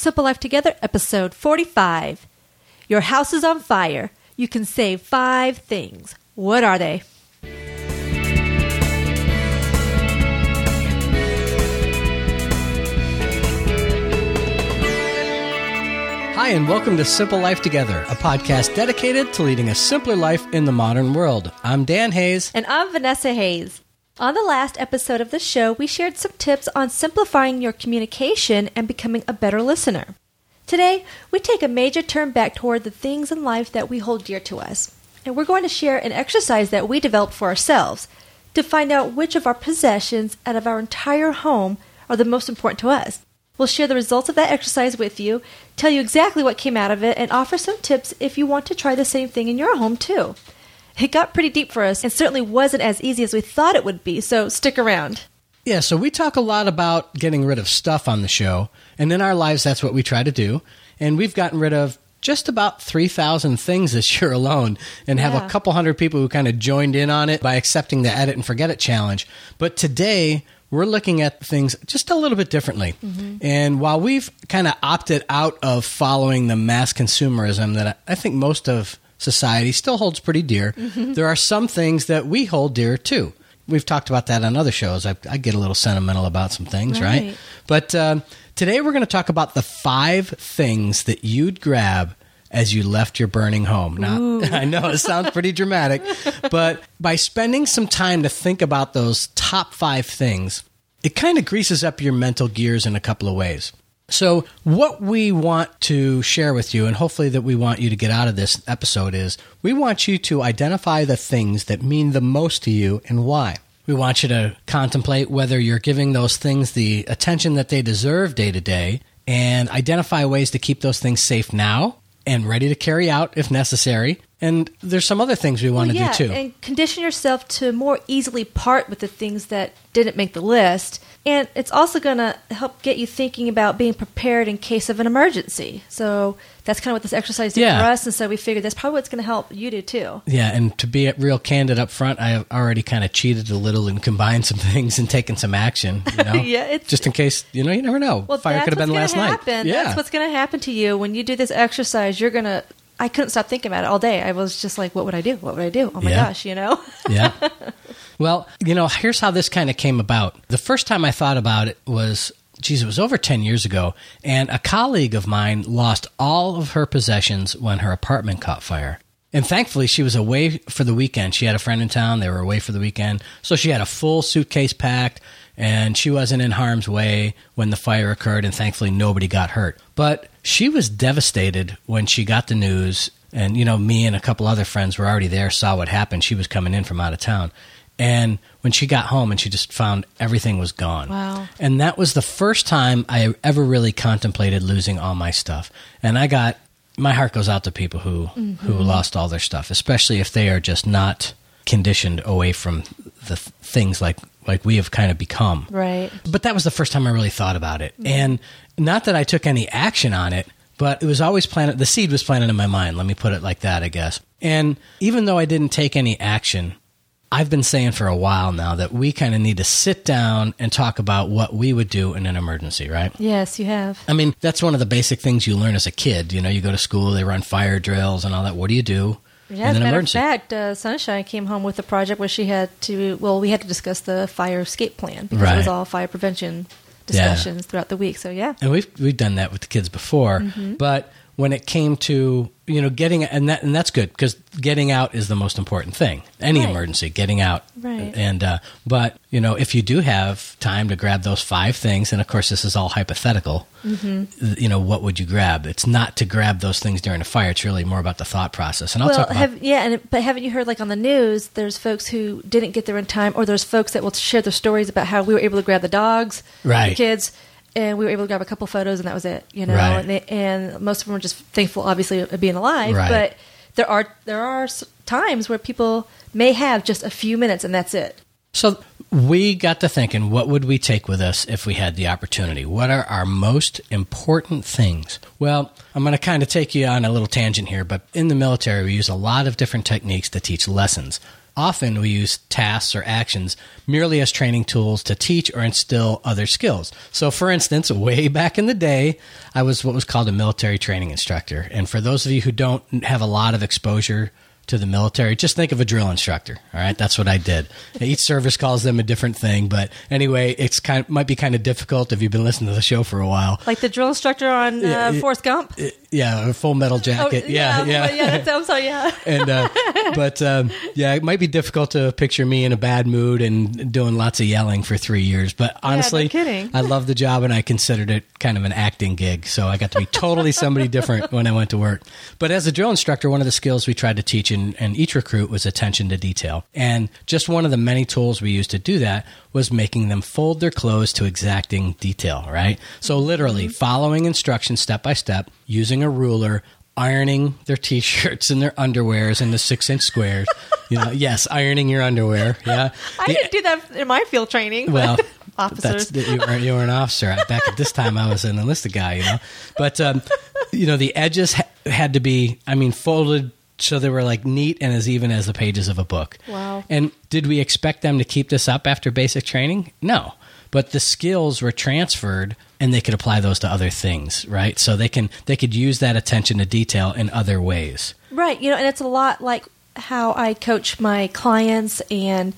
Simple Life Together, episode 45. Your house is on fire. You can save five things. What are they? Hi, and welcome to Simple Life Together, a podcast dedicated to leading a simpler life in the modern world. I'm Dan Hayes. And I'm Vanessa Hayes. On the last episode of the show, we shared some tips on simplifying your communication and becoming a better listener. Today, we take a major turn back toward the things in life that we hold dear to us. And we're going to share an exercise that we developed for ourselves to find out which of our possessions out of our entire home are the most important to us. We'll share the results of that exercise with you, tell you exactly what came out of it, and offer some tips if you want to try the same thing in your home too. It got pretty deep for us and certainly wasn't as easy as we thought it would be, so stick around. Yeah, so we talk a lot about getting rid of stuff on the show, and in our lives, that's what we try to do. And we've gotten rid of just about 3,000 things this year alone and have Yeah. a couple hundred people who kind of joined in on it by accepting the edit and forget it challenge. But today, we're looking at things just a little bit differently. Mm-hmm. And while we've kind of opted out of following the mass consumerism that I I think most of society still holds pretty dear, there are some things that we hold dear too. We've talked about that on other shows. I, I get a little sentimental about some things, right? Right. But um, today we're going to talk about the five things that you'd grab as you left your burning home. Now, I know it sounds pretty dramatic, but by spending some time to think about those top five things, it kind of greases up your mental gears in a couple of ways. So, what we want to share with you, and hopefully that we want you to get out of this episode, is we want you to identify the things that mean the most to you and why. We want you to contemplate whether you're giving those things the attention that they deserve day to day and identify ways to keep those things safe now and ready to carry out if necessary. And there's some other things we want Well, to yeah, do too. and condition yourself to more easily part with the things that didn't make the list. And it's also going to help get you thinking about being prepared in case of an emergency. So that's kind of what this exercise did Yeah. for us. And so we figured that's probably what's going to help you do too. Yeah, and to be real candid up front, I have already kind of cheated a little and combined some things and taken some action. You know, Yeah, it's- just in case you know you never know. Well, Fire could have been last gonna night. happen. Yeah, That's what's going to happen to you when you do this exercise. You're going to. I couldn't stop thinking about it all day. I was just like, what would I do? What would I do? Oh my Yeah. gosh, you know? yeah. Well, you know, here's how this kind of came about. The first time I thought about it was, geez, it was over 10 years ago, and a colleague of mine lost all of her possessions when her apartment caught fire. And thankfully, she was away for the weekend. She had a friend in town. They were away for the weekend. So she had a full suitcase packed, and she wasn't in harm's way when the fire occurred, and thankfully, nobody got hurt. But she was devastated when she got the news. And, you know, me and a couple other friends were already there, saw what happened. She was coming in from out of town. And when she got home and she just found everything was gone. Wow. And that was the first time I ever really contemplated losing all my stuff. And I got my heart goes out to people who who mm-hmm. lost all their stuff, especially if they are just not conditioned away from the th- things like like we have kind of become. right. But that was the first time I really thought about it. Mm-hmm. And not that I took any action on it, but it was always planted, the seed was planted in my mind. Let me put it like that, I guess. And even though I didn't take any action, I've been saying for a while now that we kind of need to sit down and talk about what we would do in an emergency, right? Yes, you have. I mean, that's one of the basic things you learn as a kid. You know, you go to school, they run fire drills and all that. What do you do Yeah, in as a an matter emergency? of fact, uh, Sunshine came home with a project where she had to. Well, we had to discuss the fire escape plan because it was all fire prevention Yeah. discussions throughout the week. So yeah, and we've we've done that with the kids before Mm-hmm. but when it came to you know getting and that and that's good because getting out is the most important thing any Right. emergency getting out Right. and uh, but you know if you do have time to grab those five things and of course this is all hypothetical Mm-hmm. you know what would you grab it's not to grab those things during a fire it's really more about the thought process and i'll well, talk about have, yeah, and but haven't you heard like on the news? There's folks who didn't get there in time, or there's folks that will share their stories about how we were able to grab the dogs, Right. the kids, and we were able to grab a couple photos, and that was it. You know, Right. and, they, and most of them were just thankful, obviously, of being alive. Right. But there are there are times where people may have just a few minutes, and that's it. So we got to thinking, what would we take with us if we had the opportunity? What are our most important things? Well, I'm going to kind of take you on a little tangent here, but in the military, we use a lot of different techniques to teach lessons. Often we use tasks or actions merely as training tools to teach or instill other skills. So, for instance, way back in the day, I was what was called a military training instructor. And for those of you who don't have a lot of exposure to the military, just think of a drill instructor. All right, that's what I did. Each service calls them a different thing, but anyway, it's kind of, might be kind of difficult if you've been listening to the show for a while. Like the drill instructor on uh. Forrest Gump. Yeah, a full metal jacket. yeah, yeah, well, yeah. That's, I'm sorry. Yeah. and uh, but um, yeah, it might be difficult to picture me in a bad mood and doing lots of yelling for three years. But honestly, kidding. I love the job and I considered it kind of an acting gig. So I got to be totally somebody different when I went to work. But as a drill instructor, one of the skills we tried to teach in, in each recruit was attention to detail. And just one of the many tools we used to do that was making them fold their clothes to exacting detail. Right. So literally following instructions step by step, using a ruler ironing their t-shirts and their underwears in the six inch squares. You know, yes, ironing your underwear. Yeah. I The- didn't do that in my field training. well, but that's officers. you were you were an officer. Back at this time, I was an enlisted guy. You know, but um, you know the edges ha- had to be. I mean, folded so they were like neat and as even as the pages of a book. Wow. And did we expect them to keep this up after basic training? No. But the skills were transferred and they could apply those to other things, right? So they can they could use that attention to detail in other ways. Right. You know, and it's a lot like how I coach my clients and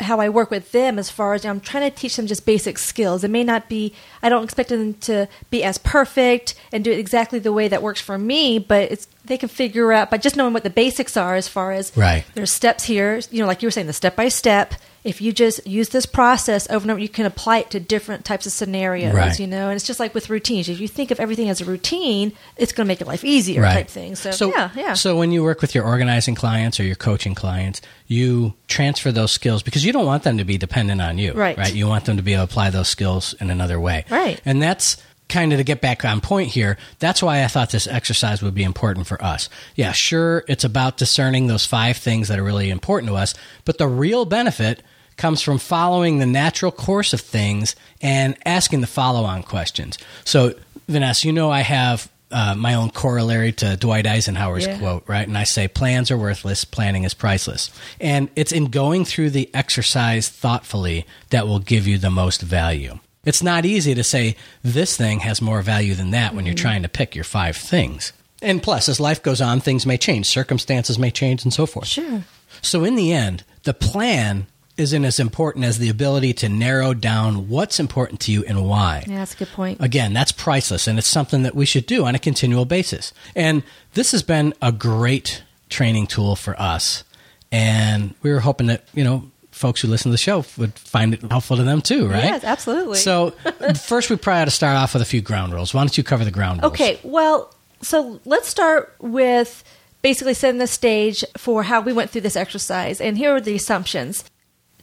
how I work with them as far as I'm trying to teach them just basic skills. It may not be, I don't expect them to be as perfect and do it exactly the way that works for me, but it's, they can figure out by just knowing what the basics are as far as Right. there's steps here, you know, like you were saying, the step by step. If you just use this process over and over, you can apply it to different types of scenarios, Right. you know, and it's just like with routines. If you think of everything as a routine, it's going to make your life easier type thing. So, yeah, yeah. So when you work with your organizing clients or your coaching clients, you transfer those skills because you don't want them to be dependent on you. Right. Right. You want them to be able to apply those skills in another way. Right. And that's kind of to get back on point here. That's why I thought this exercise would be important for us. Yeah, sure, it's about discerning those five things that are really important to us, but the real benefit comes from following the natural course of things and asking the follow on questions. So, Vanessa, you know I have uh, my own corollary to Dwight Eisenhower's Yeah. quote, right? And I say, plans are worthless, planning is priceless. And it's in going through the exercise thoughtfully that will give you the most value. It's not easy to say this thing has more value than that when you're mm-hmm. trying to pick your five things. And plus, as life goes on, things may change, circumstances may change, and so forth. Sure. So, in the end, the plan isn't as important as the ability to narrow down what's important to you and why. Yeah, that's a good point. Again, that's priceless, and it's something that we should do on a continual basis. And this has been a great training tool for us. And we were hoping that, you know, folks who listen to the show would find it helpful to them too, right? Yes, absolutely. So, first, we probably ought to start off with a few ground rules. Why don't you cover the ground rules? Okay, well, so let's start with basically setting the stage for how we went through this exercise. And here are the assumptions.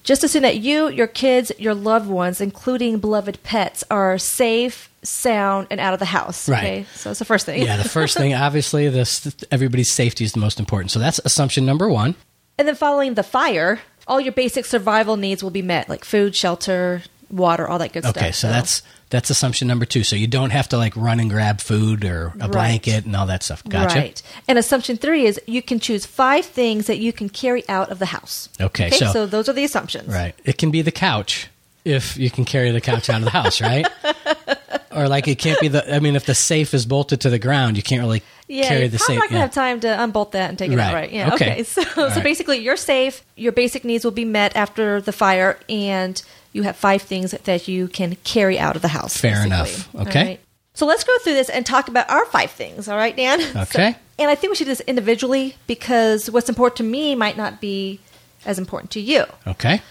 Just assume that you, your kids, your loved ones, including beloved pets, are safe, sound, and out of the house. Right. Okay, so that's the first thing. Yeah, the first thing, obviously, this everybody's safety is the most important. So that's assumption number one. And then following the fire, all your basic survival needs will be met, like food, shelter, water, all that good stuff. Okay, so that's that's assumption number two. So you don't have to like run and grab food or a Right. blanket and all that stuff. Gotcha. Right. And assumption three is you can choose five things that you can carry out of the house. Okay, so- so those are the assumptions. Right. It can be the couch if you can carry the couch out of the house, right? or like it can't be the. I mean, if the safe is bolted to the ground, you can't really Yeah, carry the probably not gonna yeah. have time to unbolt that and take it out, Right. Yeah. Okay. Okay. So, All so right. basically, you're safe. Your basic needs will be met after the fire, and you have five things that you can carry out of the house. Fair basically. enough. Okay. So let's go through this and talk about our five things. All right, Dan. So- Okay. and I think we should do this individually because what's important to me might not be as important to you. Okay.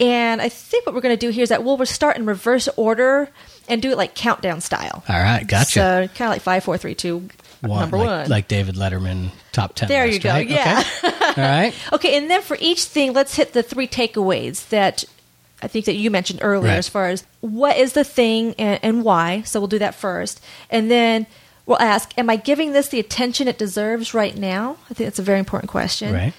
And I think what we're going to do here is that we'll start in reverse order and do it like countdown style. All right. Gotcha. So kind of like five, four, three, two, one, number like, one. like David Letterman top ten. There you go, right? yeah. Okay. All right. Okay, and then for each thing, let's hit the three takeaways that I think that you mentioned earlier Right. as far as what is the thing and, and why. So we'll do that first. And then we'll ask, Am I giving this the attention it deserves right now? I think that's a very important question. Right.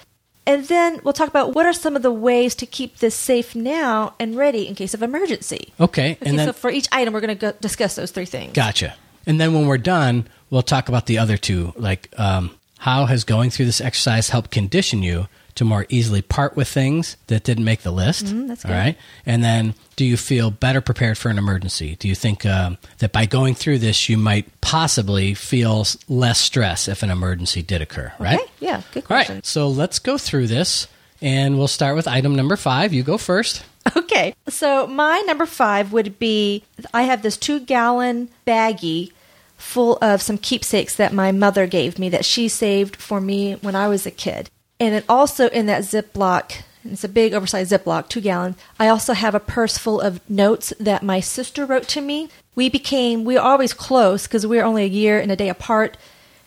And then we'll talk about what are some of the ways to keep this safe now and ready in case of emergency. Okay. Okay, and then so for each item, we're going to discuss those three things. Gotcha. And then when we're done, we'll talk about the other two. Like, um, how has going through this exercise helped condition you to more easily part with things that didn't make the list? Mm, that's All good. right. And then do you feel better prepared for an emergency? Do you think um, that by going through this, you might possibly feel less stress if an emergency did occur? Right. Okay. Yeah. Good question. right. So let's go through this. And we'll start with item number five. You go first. Okay. So my number five would be I have this two gallon baggie full of some keepsakes that my mother gave me that she saved for me when I was a kid. And it also in that Ziploc, it's a big oversized Ziploc, two gallon. I also have a purse full of notes that my sister wrote to me. We became, we were always close because we were only a year and a day apart.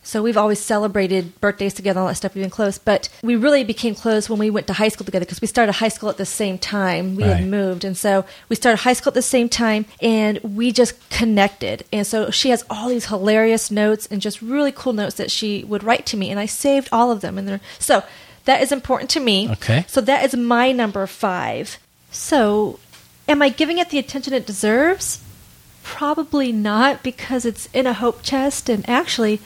So we've always celebrated birthdays together, all that stuff. We've been close, but we really became close when we went to high school together because we started high school at the same time. We Right. had moved, and so we started high school at the same time, and we just connected. And so she has all these hilarious notes and just really cool notes that she would write to me, and I saved all of them. And so that is important to me. Okay. So that is my number five. So, am I giving it the attention it deserves? Probably not because it's in a hope chest and actually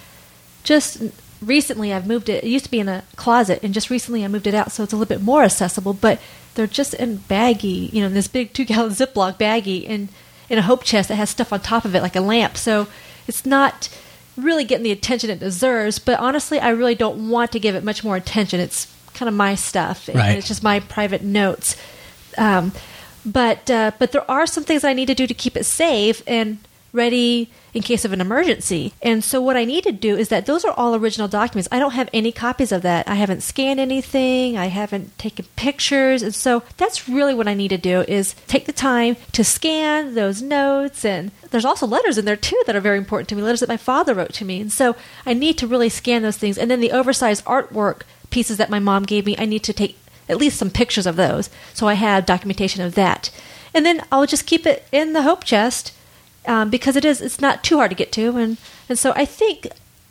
just recently I've moved it. It used to be in a closet and just recently I moved it out so it's a little bit more accessible, but they're just in baggy, you know, in this big 2 gallon Ziploc baggie and in a hope chest that has stuff on top of it like a lamp. So it's not really getting the attention it deserves, but honestly I really don't want to give it much more attention. It's kind of my stuff and Right. it's just my private notes. Um, but uh, but there are some things I need to do to keep it safe and ready in case of an emergency. And so what I need to do is that those are all original documents. I don't have any copies of that. I haven't scanned anything. I haven't taken pictures. And so that's really what I need to do is take the time to scan those notes and there's also letters in there too that are very important to me, letters that my father wrote to me. And so I need to really scan those things. And then the oversized artwork pieces that my mom gave me, I need to take at least some pictures of those. So I have documentation of that. And then I'll just keep it in the hope chest um, because it is it's not too hard to get to. And, and so I think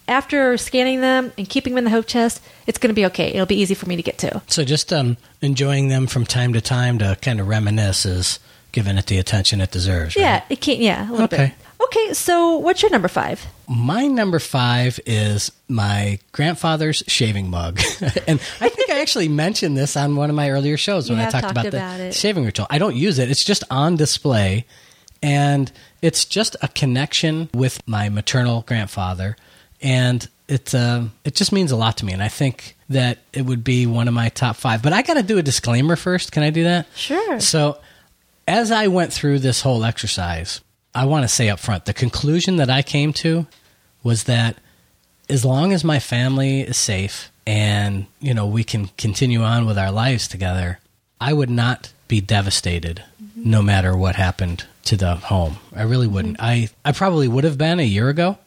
after scanning them and keeping them in the hope chest, it's going to be okay. It'll be easy for me to get to. So just um, enjoying them from time to time to kind of reminisce is giving it the attention it deserves. right? Yeah, it can't. Yeah, a little Okay. bit. Okay, so what's your number five? My number five is my grandfather's shaving mug. and I think I actually mentioned this on one of my earlier shows when You I talked talked about, about the it. shaving ritual. I don't use it, it's just on display. And it's just a connection with my maternal grandfather. And it, uh, it just means a lot to me. And I think that it would be one of my top five. But I got to do a disclaimer first. Can I do that? Sure. So, as I went through this whole exercise, I want to say up front the conclusion that I came to was that as long as my family is safe and, you know, we can continue on with our lives together, I would not be devastated no matter what happened to the home. I really wouldn't. Mm-hmm. I, I probably would have been a year ago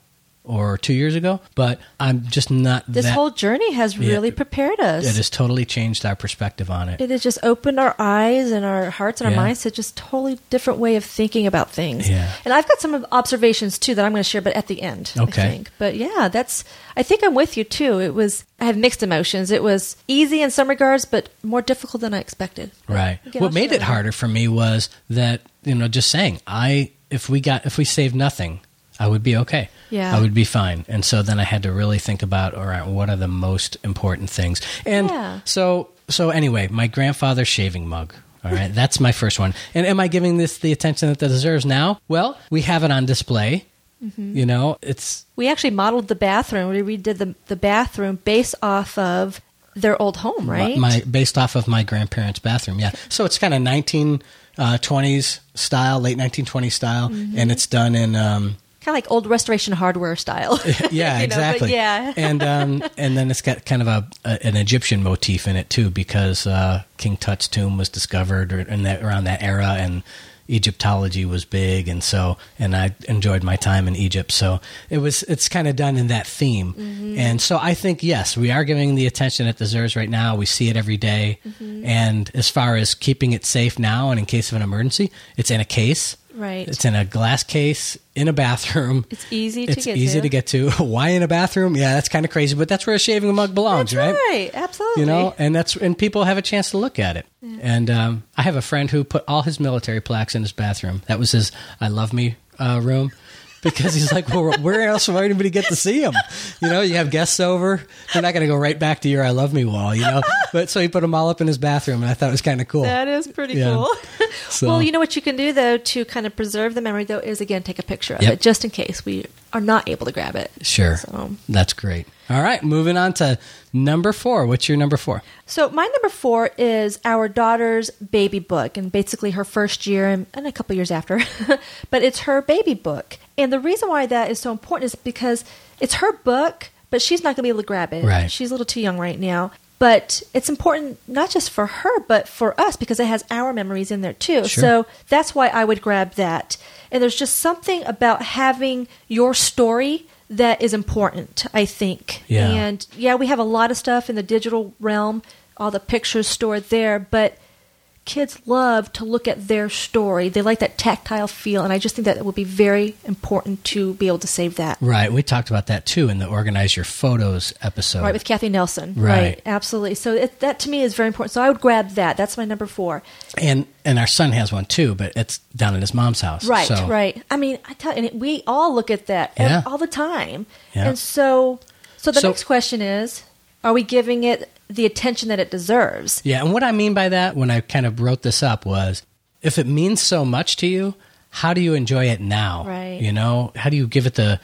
or two years ago, but I'm just not This that. whole journey has Yeah. really prepared us. it has totally changed our perspective on it. It has just opened our eyes and our hearts and our minds to just totally different way of thinking about things. Yeah. And I've got some observations too that I'm going to share, but at the end, Okay. I think. But yeah, that's. I think I'm with you too. It was. I have mixed emotions. It was easy in some regards, but more difficult than I expected. Right. Again, what I'll made it harder for me was that you know just saying I if we got if we saved nothing, I would be okay. Yeah. I would be fine. And so then I had to really think about all right, what are the most important things? And Yeah. so so anyway, my grandfather's shaving mug. All right, that's my first one. And am I giving this the attention that it deserves now? Well, we have it on display. Mm-hmm. You know, it's We actually modeled the bathroom. We redid the the bathroom based off of their old home, right? my based off of my grandparents' bathroom. Yeah, so it's kind of nineteen uh, style, late nineteen twenties style, Mm-hmm. and it's done in. Um, kind of like old restoration hardware style. yeah, You know, exactly. yeah. and um, and then it's got kind of a, a an Egyptian motif in it too, because uh, King Tut's tomb was discovered in that around that era, and Egyptology was big, and so and I enjoyed my time in Egypt, so it was it's kind of done in that theme, Mm-hmm. and so I think yes, we are giving the attention it deserves right now. We see it every day. Mm-hmm. and as far as keeping it safe now and in case of an emergency, it's in a case. Right. It's in a glass case in a bathroom. It's easy to It's get easy to. to get to. Why in a bathroom? Yeah, that's kind of crazy, but that's where a shaving mug belongs, That's right? right. Absolutely. You know, and that's and people have a chance to look at it. And um, I have a friend who put all his military plaques in his bathroom. That was his "I love me" uh, room, because he's like, well, where else will anybody get to see him? You know, you have guests over, they're not going to go right back to your "I love me" wall, you know. But so he put them all up in his bathroom, and I thought it was kind of cool. That is pretty Yeah. cool. So- Well, you know what you can do though to kind of preserve the memory though is again take a picture of Yep. it just in case we are not able to grab it. Sure, So- that's great. All right, moving on to number four. What's your number four? So my number four is our daughter's baby book, and basically her first year and, and a couple years after, but it's her baby book. And the reason why that is so important is because it's her book, but she's not going to be able to grab it. Right. She's a little too young right now. But it's important not just for her, but for us because it has our memories in there too. Sure. So that's why I would grab that. And there's just something about having your story that is important, I think. Yeah. And yeah, we have a lot of stuff in the digital realm, all the pictures stored there, but kids love to look at their story. They like that tactile feel, and I just think that it would be very important to be able to save that. Right, we talked about that too in the organize your photos episode. Right, with Kathy Nelson. Right. absolutely. So it, that to me is very important. So I would grab that. That's my number four. and and our son has one too, but it's down at his mom's house. Right, so, right. I mean, I tell you, and we all look at that Yeah. all the time. Yeah. And so, so the So- next question is: Are we giving it the attention that it deserves? Yeah, and what I mean by that when I kind of wrote this up was if it means so much to you, how do you enjoy it now? Right. You know, how do you give it the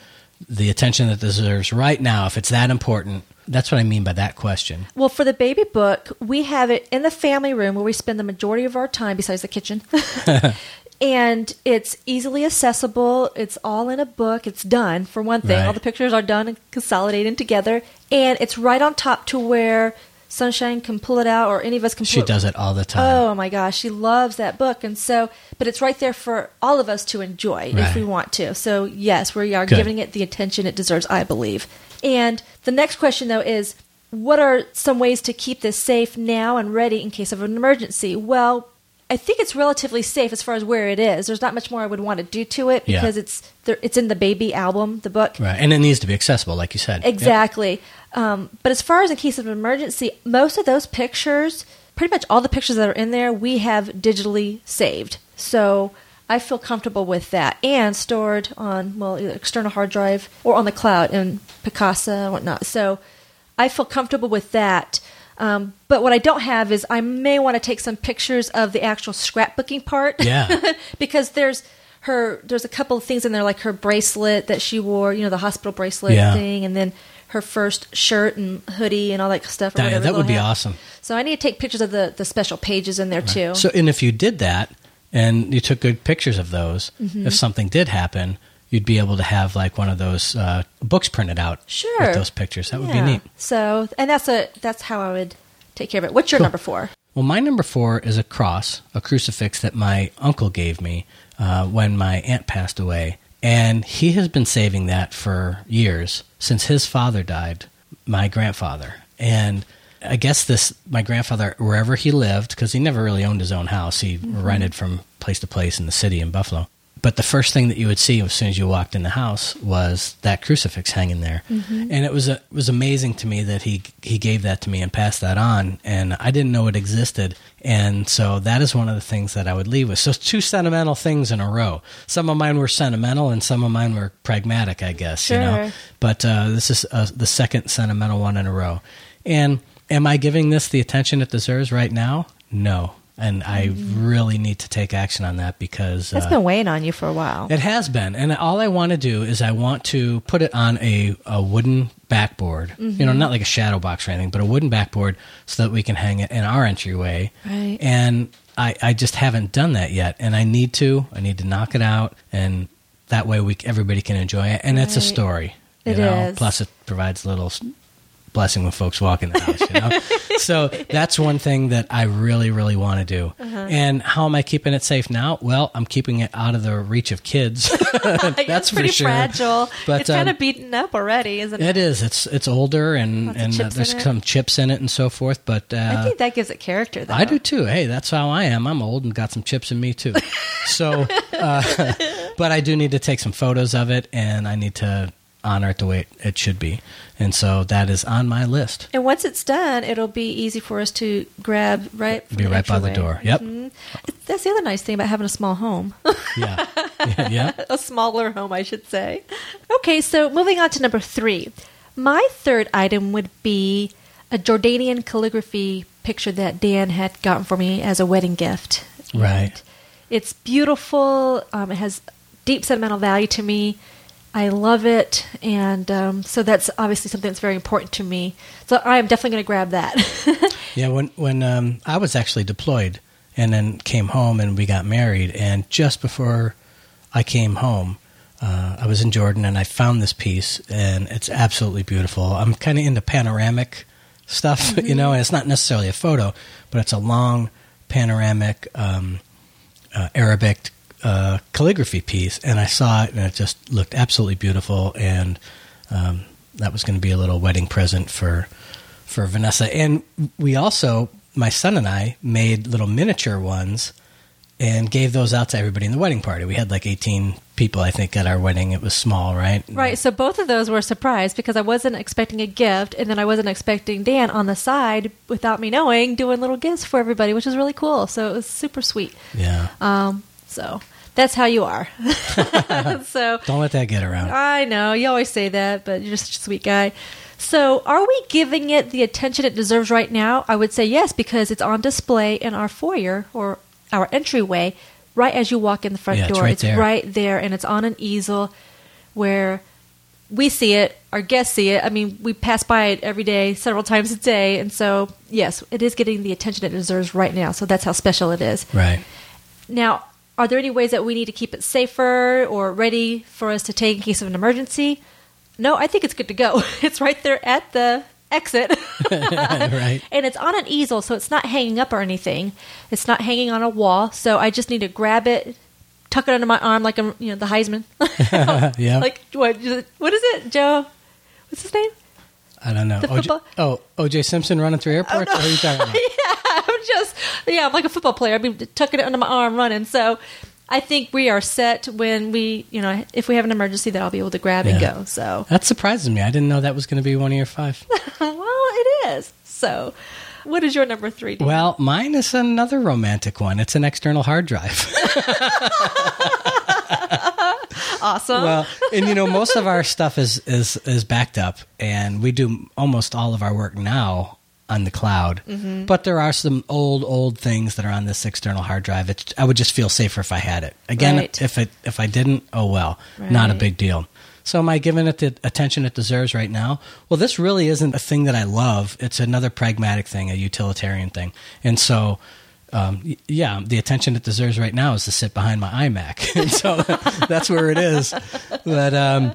the attention that it deserves right now if it's that important? That's what I mean by that question. Well, for the baby book, we have it in the family room where we spend the majority of our time, besides the kitchen. and it's easily accessible. It's all in a book. It's done, for one thing. Right. All the pictures are done and consolidated together. And it's right on top to where Sunshine can pull it out, or any of us can pull She it. does it all the time. Oh my gosh, she loves that book, and so, but it's right there for all of us to enjoy if we want to. So yes, we are Good. giving it the attention it deserves, I believe. And the next question though is, what are some ways to keep this safe now and ready in case of an emergency? Well, I think it's relatively safe as far as where it is. There's not much more I would want to do to it Yeah. because it's it's in the baby album, the book. Right, and it needs to be accessible, like you said. Yep. Um, but as far as in case of emergency, most of those pictures, pretty much all the pictures that are in there, we have digitally saved. So I feel comfortable with that and stored on, well, either external hard drive or on the cloud in Picasa and whatnot. So I feel comfortable with that. Um, but what I don't have is I may want to take some pictures of the actual scrapbooking part. Yeah. because there's her there's a couple of things in there like her bracelet that she wore, you know, the hospital bracelet Yeah. thing, and then her first shirt and hoodie and all that stuff. That, would be awesome. So I need to take pictures of the the special pages in there too. So, and if you did that and you took good pictures of those, Mm-hmm. if something did happen, you'd be able to have like one of those uh, books printed out Sure. with those pictures. That would Yeah. be neat. So and that's a that's how I would take care of it. What's your number four? Well, my number four is a cross, a crucifix that my uncle gave me uh, when my aunt passed away. And he has been saving that for years since his father died, my grandfather. And I guess this, my grandfather, wherever he lived, because he never really owned his own house, he mm-hmm. rented from place to place in the city in Buffalo. But the first thing that you would see as soon as you walked in the house was that crucifix hanging there, and it was a, it was amazing to me that he he gave that to me and passed that on, and I didn't know it existed, and so that is one of the things that I would leave with. So two sentimental things in a row. Some of mine were sentimental, and some of mine were pragmatic, I guess. You know, Sure. but uh, this is uh, the second sentimental one in a row. And am I giving this the attention it deserves right now? No. And I really need to take action on that because That's uh, been weighing on you for a while. it has been. And all I want to do is I want to put it on a, a wooden backboard. You know, not like a shadow box or anything, but a wooden backboard so that we can hang it in our entryway. Right. And I, I just haven't done that yet. And I need to. I need to knock it out. And that way we everybody can enjoy it. And it's a story. You It know? is. Plus it provides little blessing when folks walk in the house, you know? so that's one thing that I really, really want to do. Uh-huh. And how am I keeping it safe now? Well, I'm keeping it out of the reach of kids. that's for pretty sure. fragile. But, it's kind um, of beaten up already, isn't it? It is. It's it's older and Lots and uh, there's some chips in it and so forth. But uh, I think that gives it character, though. I do too. Hey, that's how I am. I'm old and got some chips in me too. so, uh, but I do need to take some photos of it, and I need to honor it the way it, should be. And so that is on my list. And once it's done, it'll be easy for us to grab right. Be right by the door. Yep. Mhm. That's the other nice thing about having a small home. Yeah. yeah. yeah. a smaller home, I should say. Okay, so moving on to number three. My third item would be a Jordanian calligraphy picture that Dan had gotten for me as a wedding gift. Right. And it's beautiful. Um, it has deep sentimental value to me. I love it, and um, so that's obviously something that's very important to me. So I am definitely going to grab that. Yeah, when when um, I was actually deployed and then came home and we got married, and just before I came home, uh, I was in Jordan and I found this piece, and it's absolutely beautiful. I'm kind of into panoramic stuff, you know, and it's not necessarily a photo, but it's a long panoramic um, uh, Arabic uh, calligraphy piece, and I saw it, and it just looked absolutely beautiful, and um, that was going to be a little wedding present for for Vanessa. And we also, my son and I, made little miniature ones and gave those out to everybody in the wedding party. We had like 18 people, I think, at our wedding. It was small, right? Right. So both of those were a surprise because I wasn't expecting a gift, and then I wasn't expecting Dan on the side, without me knowing, doing little gifts for everybody, which was really cool. So it was super sweet. Yeah. Um, so that's how you are. so Don't let that get around. I know you always say that, but you're just a sweet guy. So, are we giving it the attention it deserves right now? I would say yes, because it's on display in our foyer or our entryway, right as you walk in the front Yeah, it's door. right there. right there, and it's on an easel where we see it, our guests see it. I mean, we pass by it every day, several times a day, and so yes, it is getting the attention it deserves right now. So that's how special it is. Right. Now, are there any ways that we need to keep it safer or ready for us to take in case of an emergency? No, I think it's good to go. It's right there at the exit. right. and it's on an easel, so it's not hanging up or anything. It's not hanging on a wall, so I just need to grab it, tuck it under my arm like I'm, you know, the Heisman. Yeah. like what? What is it, Joe? What's his name? I don't know. the OJ football- oh, OJ Simpson running through airports? Oh, what are you talking about? yeah, I'm just yeah, I'm like a football player. I've been tucking it under my arm running. So I think we are set when we, you know, if we have an emergency that I'll be able to grab and go. So That surprises me. I didn't know that was going to be one of your five. well, it is. So what is your number three? Well, mine is another romantic one. It's an external hard drive. awesome. well, and you know, most of our stuff is is is backed up, and we do almost all of our work now on the cloud. Mm-hmm. But there are some old old things that are on this external hard drive. It, I would just feel safer if I had it. Again, Right. if it if I didn't, oh well, not a big deal. So am I giving it the attention it deserves right now? Well, this really isn't a thing that I love. It's another pragmatic thing, a utilitarian thing. And so um, yeah, the attention it deserves right now is to sit behind my iMac, so that's where it is. But um,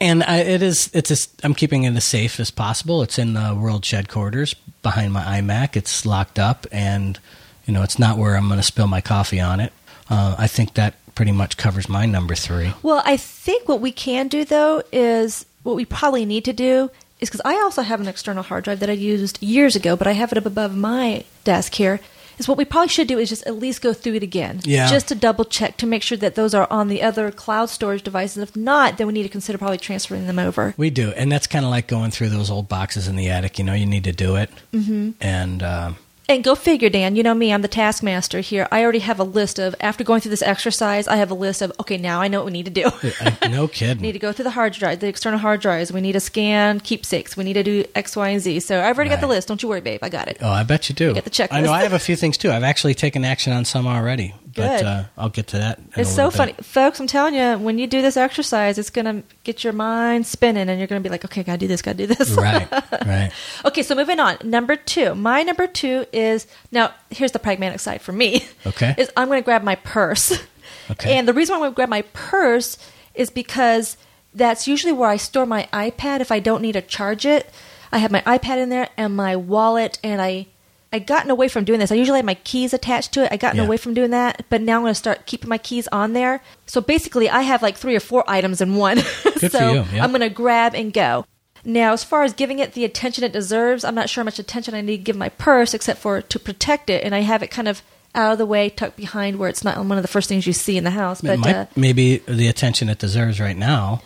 and I, it is it's as, I'm keeping it as safe as possible. It's in the World Shed quarters behind my iMac. It's locked up, and you know it's not where I'm going to spill my coffee on it. Uh, I think that pretty much covers my number three. Well, I think what we can do though is what we probably need to do is because I also have an external hard drive that I used years ago, but I have it up above my desk here. Is what we probably should do is just at least go through it again, Yeah. just to double check to make sure that those are on the other cloud storage devices. If not, then we need to consider probably transferring them over. We do, and that's kind of like going through those old boxes in the attic. You know, you need to do it, mm-hmm. and um, And go figure, Dan. You know me, I'm the taskmaster here. I already have a list of, after going through this exercise, I have a list of, okay, now I know what we need to do. I, no We kidding. need to go through the hard drive, the external hard drives. We need to scan keepsakes. We need to do X, Y, and Z. So I've already got the list. Don't you worry, babe. I got it. Oh, I bet you do. I get the checklist. I know. I have a few things too. I've actually taken action on some already, but Good. uh, I'll get to that. It's so little funny, folks. I'm telling you, when you do this exercise, it's gonna get your mind spinning, and you're gonna be like, "Okay, gotta do this, gotta do this." Right, right. okay, so moving on. Number two. My number two is now. Here's the pragmatic side for me. Okay. is I'm gonna grab my purse. Okay. And the reason why I'm gonna grab my purse is because that's usually where I store my iPad if I don't need to charge it. I have my iPad in there and my wallet, and I I gotten away from doing this. I usually have my keys attached to it. I gotten Yeah. away from doing that, but now I'm going to start keeping my keys on there. So basically, I have like three or four items in one. Good so for you, yeah. I'm going to grab and go. Now, as far as giving it the attention it deserves, I'm not sure how much attention I need to give my purse, except for to protect it, and I have it kind of out of the way, tucked behind where it's not one of the first things you see in the house. But might, uh, maybe the attention it deserves right now.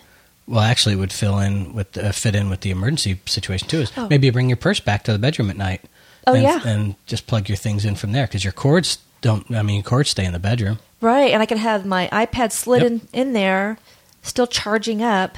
Well, actually, would fill in with uh, fit in with the emergency situation too. Is Oh. maybe you bring your purse back to the bedroom at night. Oh, and, yeah. and just plug your things in from there because your cord's don't. I mean, cords stay in the bedroom. Right, and I could have my iPad slid Yep. in, in there, still charging up,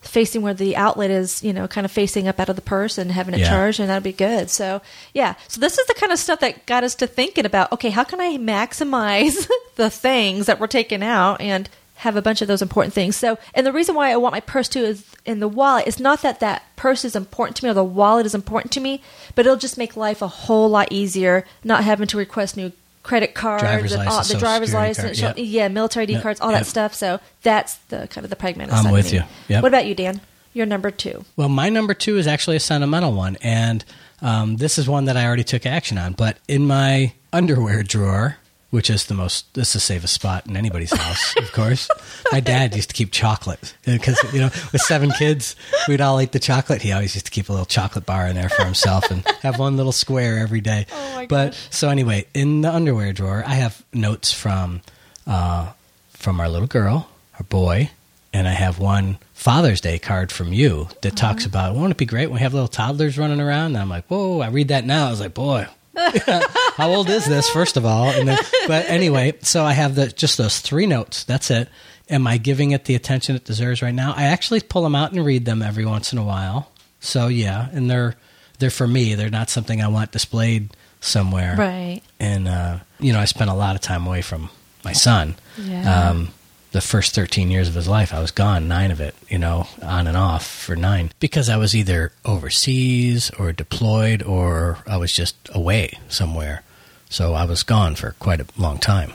facing where the outlet is, you know, kind of facing up out of the purse and having it Yeah. charged, and that'd be good. So, yeah, so this is the kind of stuff that got us to thinking about okay, how can I maximize the things that we're taking out and have a bunch of those important things. So, and the reason why I want my purse too is in the wallet. It's not that that purse is important to me or the wallet is important to me, but it'll just make life a whole lot easier not having to request new credit cards Driver's and all, the driver's license, card, yep. yeah, military ID Yep, cards, all yep. that stuff. So that's the kind of the pragmatic I'm side. of with you. What about you, Dan? You're number two. Well, my number two is actually a sentimental one, and um, this is one that I already took action on. But in my underwear drawer, which is the most, this is the safest spot in anybody's house, of course. My dad used to keep chocolate because you know, with seven kids, we'd all eat the chocolate. He always used to keep a little chocolate bar in there for himself and have one little square every day. Oh, my but gosh. so anyway, in the underwear drawer, I have notes from uh, from our little girl, our boy, and I have one Father's Day card from you that talks Uh-huh. about won't it be great when we have little toddlers running around? And I'm like, whoa! I read that now. I was like, boy, how old is this? First of all, and then, but anyway, so I have the just those three notes. That's it. Am I giving it the attention it deserves right now? I actually pull them out and read them every once in a while. So yeah, and they're they're for me. They're not something I want displayed somewhere Right. and uh, you know I spent a lot of time away from my son. Yeah. Um, the first 13 years of his life, I was gone, nine of it, you know, on and off for nine, because I was either overseas or deployed or I was just away somewhere. So I was gone for quite a long time.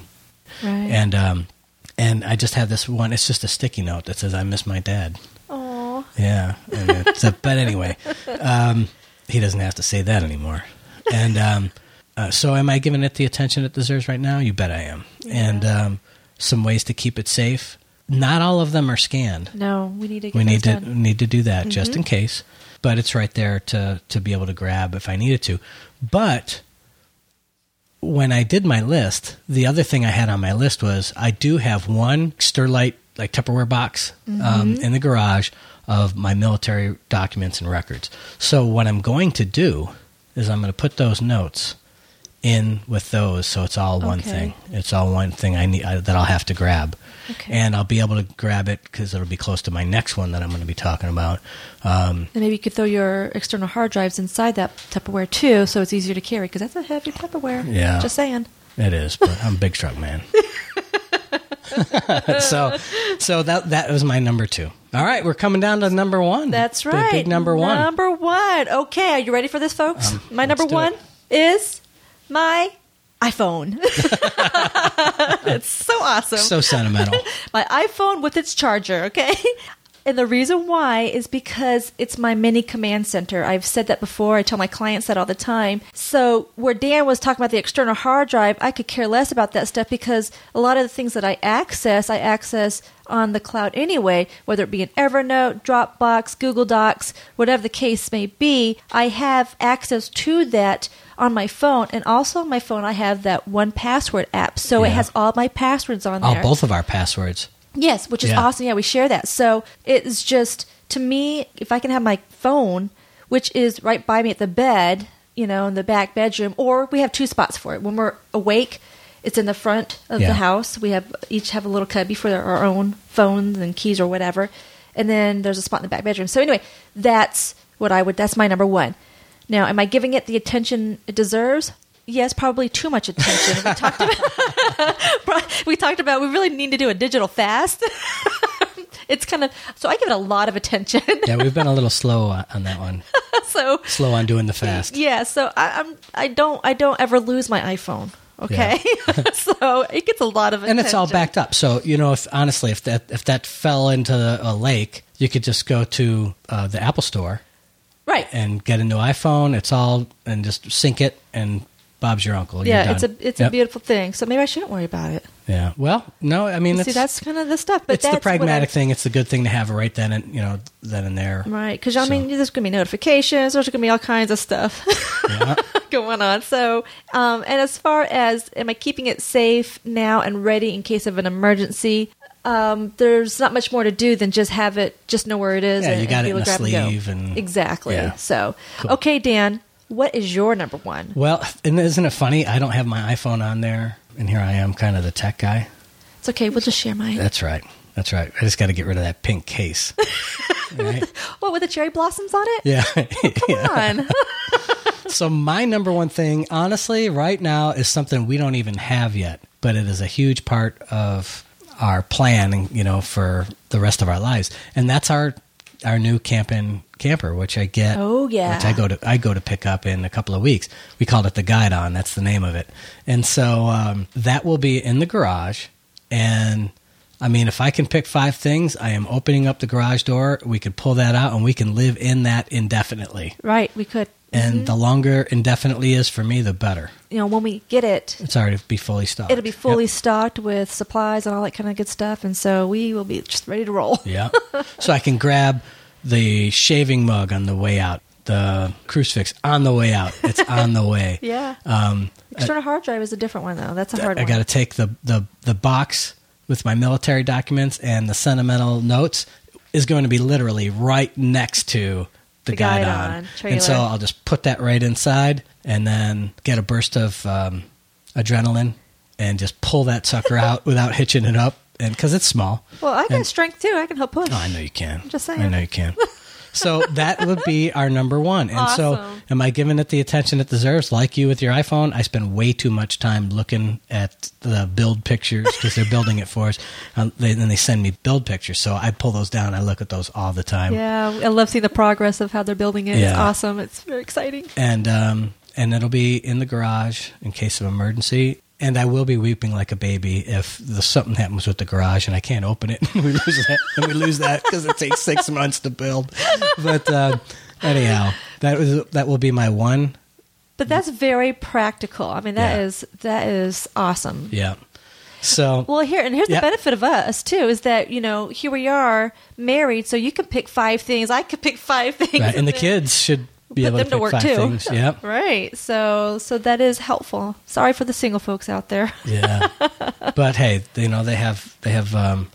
Right. And, um, and I just have this one, it's just a sticky note that says, I miss my dad. Aw. Yeah. And it's a, but anyway, um, he doesn't have to say that anymore. And um, uh, so, am I giving it the attention it deserves right now? You bet I am. And um, some ways to keep it safe. Not all of them are scanned. No, we need to get We need to done. Mm-hmm. need to do that just in case. But it's right there to to be able to grab if I needed to. But when I did my list, the other thing I had on my list was I do have one Sterlite like Tupperware box um, Mm-hmm. in the garage of my military documents and records. So what I'm going to do is I'm going to put those notes in with those, so it's all one Okay. thing. It's all one thing I need I, that I'll have to grab, Okay. and I'll be able to grab it because it'll be close to my next one that I'm going to be talking about. Um, And maybe you could throw your external hard drives inside that Tupperware too, so it's easier to carry because that's a heavy Tupperware. Yeah. Just saying. It is, but I'm a big truck man. so, so that that was my number two. All right, we're coming down to number one. That's The right. big number one. Number one. Okay, are you ready for this, folks? Um, my number one is my iPhone. it's so awesome. so sentimental. my iPhone with its charger, okay? And the reason why is because it's my mini command center. I've said that before. I tell my clients that all the time. So, where Dan was talking about the external hard drive, I could care less about that stuff because a lot of the things that I access, I access on the cloud anyway, whether it be an Evernote, Dropbox, Google Docs, whatever the case may be. I have access to that on my phone. And also on my phone, I have that 1Password app. So, it has all my passwords on Oh, there. both of our passwords. Yes, which is Yeah. awesome. Yeah, we share that. So it's just to me, if I can have my phone, which is right by me at the bed, you know, in the back bedroom, or we have two spots for it. When we're awake, it's in the front of Yeah. the house. We have each have a little cubby for our own phones and keys or whatever, and then there's a spot in the back bedroom. So anyway, that's what I would. That's my number one. Now, am I giving it the attention it deserves? Yes, probably too much attention. We talked about we talked about we really need to do a digital fast. it's kind of so I give it a lot of attention. Yeah, we've been a little slow on that one. so Slow on doing the fast. yeah, so I, I'm I don't I don't ever lose my iPhone. Okay, so it gets a lot of attention. and it's all backed up. So you know, if honestly, if that if that fell into a lake, you could just go to uh, the Apple Store right. and get a new iPhone. It's all and just sync it, and Bob's your uncle. Yeah, it's a it's Yep. a beautiful thing. So maybe I shouldn't worry about it. Yeah. Well, no, I mean, See, that's kind of the stuff. But it's the pragmatic thing. It's the good thing to have right then and you know then and there. Right, because I So- mean, there's going to be notifications. There's going to be all kinds of stuff Yeah. going on. So, um, and as far as am I keeping it safe now and ready in case of an emergency? Um, there's not much more to do than just have it, just know where it is. Yeah, and, you got and it in a grab and sleeve and- exactly. Yeah. So, Cool. okay, Dan, what is your number one? Well, and isn't it funny? I don't have my iPhone on there, And here I am, kind of the tech guy. It's okay. We'll just share mine. That's right. That's right. I just got to get rid of that pink case. right? What with the cherry blossoms on it? Yeah. Come on. So my number one thing, honestly, right now is something we don't even have yet, but it is a huge part of our plan, you know, for the rest of our lives, and that's our our new camping camper, which I get. Oh, yeah. which I go to I go to pick up in a couple of weeks. We called it the Guide On. That's the name of it, and so um, that will be in the garage, and. I mean, if I can pick five things, I am opening up the garage door. We could pull that out and we can live in that indefinitely. right. We could. And the longer indefinitely is for me, the better. You know, when we get it, It's already be fully stocked. it'll be fully Yep. stocked with supplies and all that kind of good stuff, and so we will be just ready to roll. Yeah. so I can grab the shaving mug on the way out, the crucifix on the way out. It's on the way. Yeah. Um, External hard drive is a different one though. That's a hard I one. got to take the, the, the box with my military documents and the sentimental notes is going to be literally right next to the, The guide, guide on. on and so. I'll just put that right inside and then get a burst of um, adrenaline and just pull that sucker out without hitching it up. And because it's small. Well, I got And- strength too. I can help push. Oh, I know you can. just saying. I know you can. So that would be our number one. And so, am I giving it the attention it deserves? Like you with your iPhone, I spend way too much time looking at the build pictures because they're building it for us. Um, they, then they send me build pictures, so I pull those down. I look at those all the time. Yeah, I love seeing the progress of how they're building it. It's awesome. It's very exciting. And um, and it'll be in the garage in case of emergency. And I will be weeping like a baby if the, something happens with the garage and I can't open it. and we lose that. And we lose that because it takes six months to build. But uh, anyhow, that was that will be my one. But that's very practical. I mean, that Yeah. is that is awesome. Yeah. So Well, here and here's the benefit of us too is that you know here we are married, so you can pick five things. I could pick five things, right, and the then kids should be put them to to work too. things. Yep. Right. So so that is helpful. Sorry for the single folks out there. Yeah. but hey, you know they have they have um,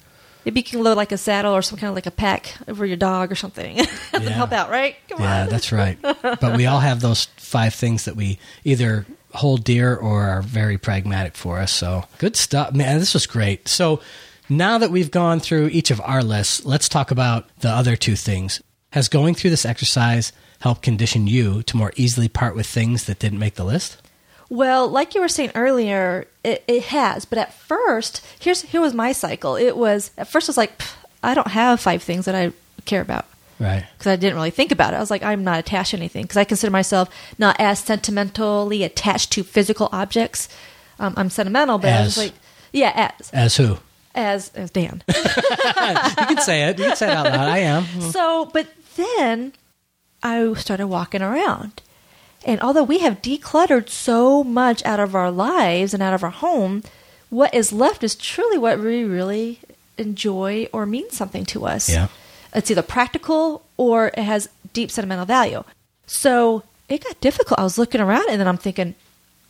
Maybe you can load like a saddle or some kind of like a pack over your dog or something. Yeah. help out, right? Come Yeah, on. that's right. But we all have those five things that we either hold dear or are very pragmatic for us. So good stuff. Man, this was great. So now that we've gone through each of our lists, let's talk about the other two things. Has going through this exercise helped condition you to more easily part with things that didn't make the list? Well, like you were saying earlier, it, it has. But at first, here's here was my cycle. It was at first I was like, I don't have five things that I care about Right. because I didn't really think about it. I was like, I'm not attached to anything because I consider myself not as sentimentally attached to physical objects. Um, I'm sentimental, but I was like, yeah, as As who? as as Dan. You can say it. You can say it out loud. I am. So, but then I started walking around. And although we have decluttered so much out of our lives and out of our home, what is left is truly what we really enjoy or means something to us. Yeah. It's either practical or it has deep sentimental value. So it got difficult. I was looking around and then I'm thinking,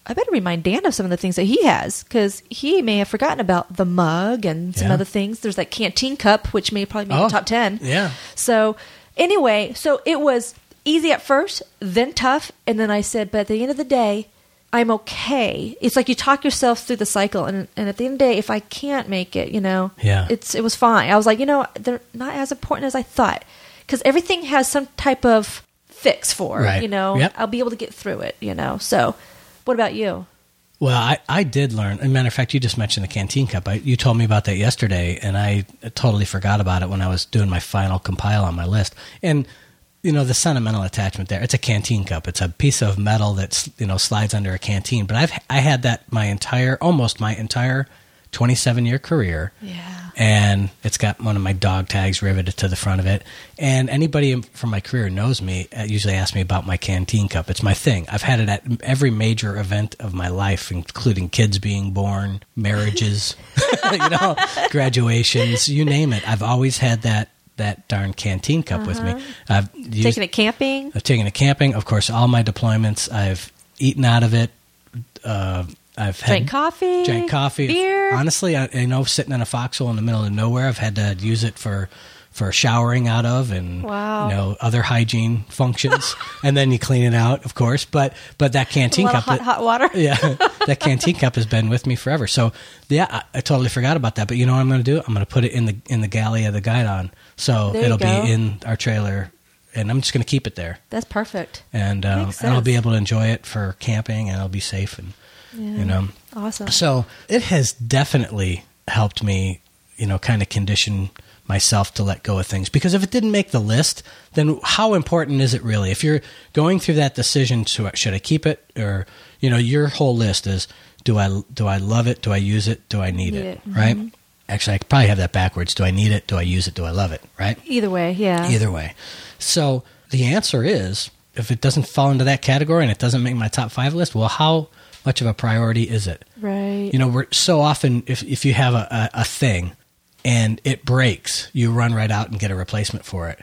I better remind Dan of some of the things that he has because he may have forgotten about the mug and some Yeah. other things. There's that canteen cup, which may probably make Oh, the top 10. yeah. So anyway, so it was easy at first, then tough, and then I said, but at the end of the day, I'm okay. It's like you talk yourself through the cycle, and, and at the end of the day, if I can't make it, you know, Yeah. it's it was fine. I was like, you know, they're not as important as I thought because everything has some type of fix for, Right. you know. Yep. I'll be able to get through it, you know. So, what about you? Well, I, I did learn. As a matter of fact, you just mentioned the canteen cup. I, you told me about that yesterday, and I totally forgot about it when I was doing my final compile on my list. And you know the sentimental attachment there. It's a canteen cup. It's a piece of metal that's you know slides under a canteen. But I've I had that my entire almost my entire twenty seven year career. Yeah. and it's got one of my dog tags riveted to the front of it. And anybody from my career knows me uh, usually asks me about my canteen cup. It's my thing. I've had it at every major event of my life, including kids being born, marriages, you know, graduations, you name it. I've always had that that darn canteen cup with me. I've used, Taking it camping? I've taken it camping. Of course, all my deployments, I've eaten out of it. Uh, I've had Drank coffee? Drank coffee. Beer? Honestly, I, I know sitting in a foxhole in the middle of nowhere, I've had to use it for for showering out of and Wow. you know other hygiene functions and then you clean it out of course but but that canteen cup hot, hot water. yeah that canteen cup has been with me forever so yeah I, I totally forgot about that but you know what i'm going to do i'm going to put it in the in the galley of the guidon so There it'll be in our trailer and i'm just going to keep it there That's perfect. and um, and I'll be able to enjoy it for camping, and I'll be safe, and Yeah. you know. Awesome. So it has definitely helped me, you know, kind of condition myself to let go of things because if it didn't make the list, then how important is it really? If you're going through that decision to should I keep it or you know, your whole list is do I do I love it? Do I use it? Do I need, Need it? it. Mm-hmm. Right? Actually, I could probably have that backwards. Do I need it? Do I use it? Do I love it? Right? Either way, yeah. Either way. So the answer is if it doesn't fall into that category and it doesn't make my top five list, well, how much of a priority is it? Right. You know, we're so often if if you have a, a, a thing and it breaks, you run right out and get a replacement for it.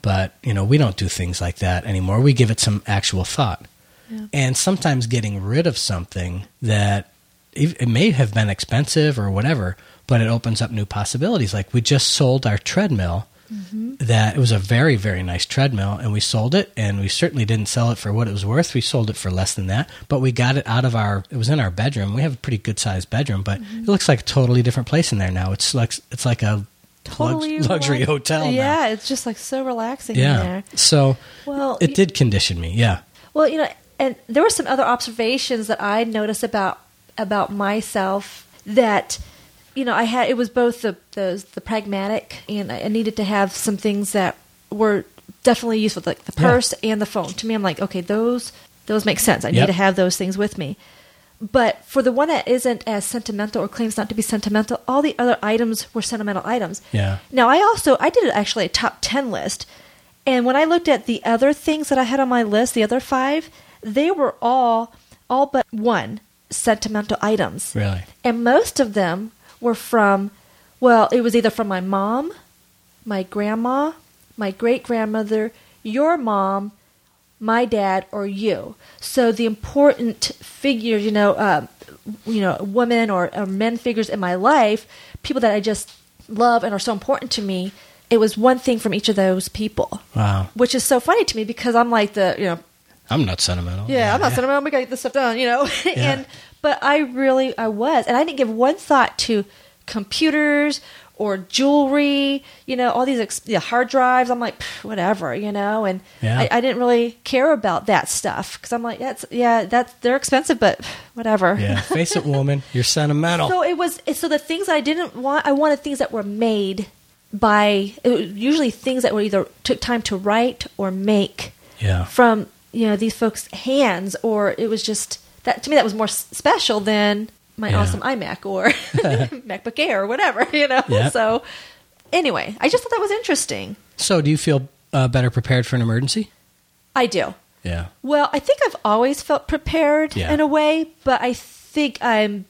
But you know, we don't do things like that anymore. We give it some actual thought. Yeah. And sometimes getting rid of something that it it may have been expensive or whatever, but it opens up new possibilities. Like we just sold our treadmill. That it was a very very nice treadmill, and we sold it, and we certainly didn't sell it for what it was worth. We sold it for less than that, but we got it out of our. It was in our bedroom. We have a pretty good sized bedroom, but it looks like a totally different place in there now. It's like it's like a totally lux- luxury relax- hotel. now. Yeah, it's just like so relaxing in yeah. there. So Well, it y- did condition me. Yeah, Well, you know, and there were some other observations that I noticed about about myself that you know I had. It was both the the, the pragmatic, and I needed to have some things that were definitely useful, like the Yeah. purse and the phone. To me, I'm like, okay, those those make sense. I Yep. need to have those things with me. But for the one that isn't as sentimental or claims not to be sentimental, all the other items were sentimental items. Yeah. Now I also I did actually a top ten list, and when I looked at the other things that I had on my list, the other five, they were all all but one sentimental items, really. and most of them were from, well, it was either from my mom, my grandma, my great grandmother, your mom, my dad, or you. So the important figures, you know, uh, you know, women or, or men figures in my life, people that I just love and are so important to me. It was one thing from each of those people, Wow. which is so funny to me because I'm like the, you know, I'm not sentimental. yeah, I'm not saying I'm gonna get this stuff done, you know. Yeah. and but I really I was, and I didn't give one thought to computers or jewelry, you know, all these ex- hard drives. I'm like, whatever, you know, and Yeah. I, I didn't really care about that stuff because I'm like, that's yeah, that's they're expensive, but whatever. Yeah. Face it, woman. You're sentimental. So it was so the things I didn't want, I wanted things that were made by usually things that were either took time to write or make yeah. from you know these folks' hands, or it was just that to me that was more s- special than my Yeah. awesome iMac or MacBook Air or whatever, you know. Yep. So anyway, I just thought that was interesting. So, do you feel uh, better prepared for an emergency? I do. Yeah. Well, I think I've always felt prepared Yeah. in a way, but I think I'm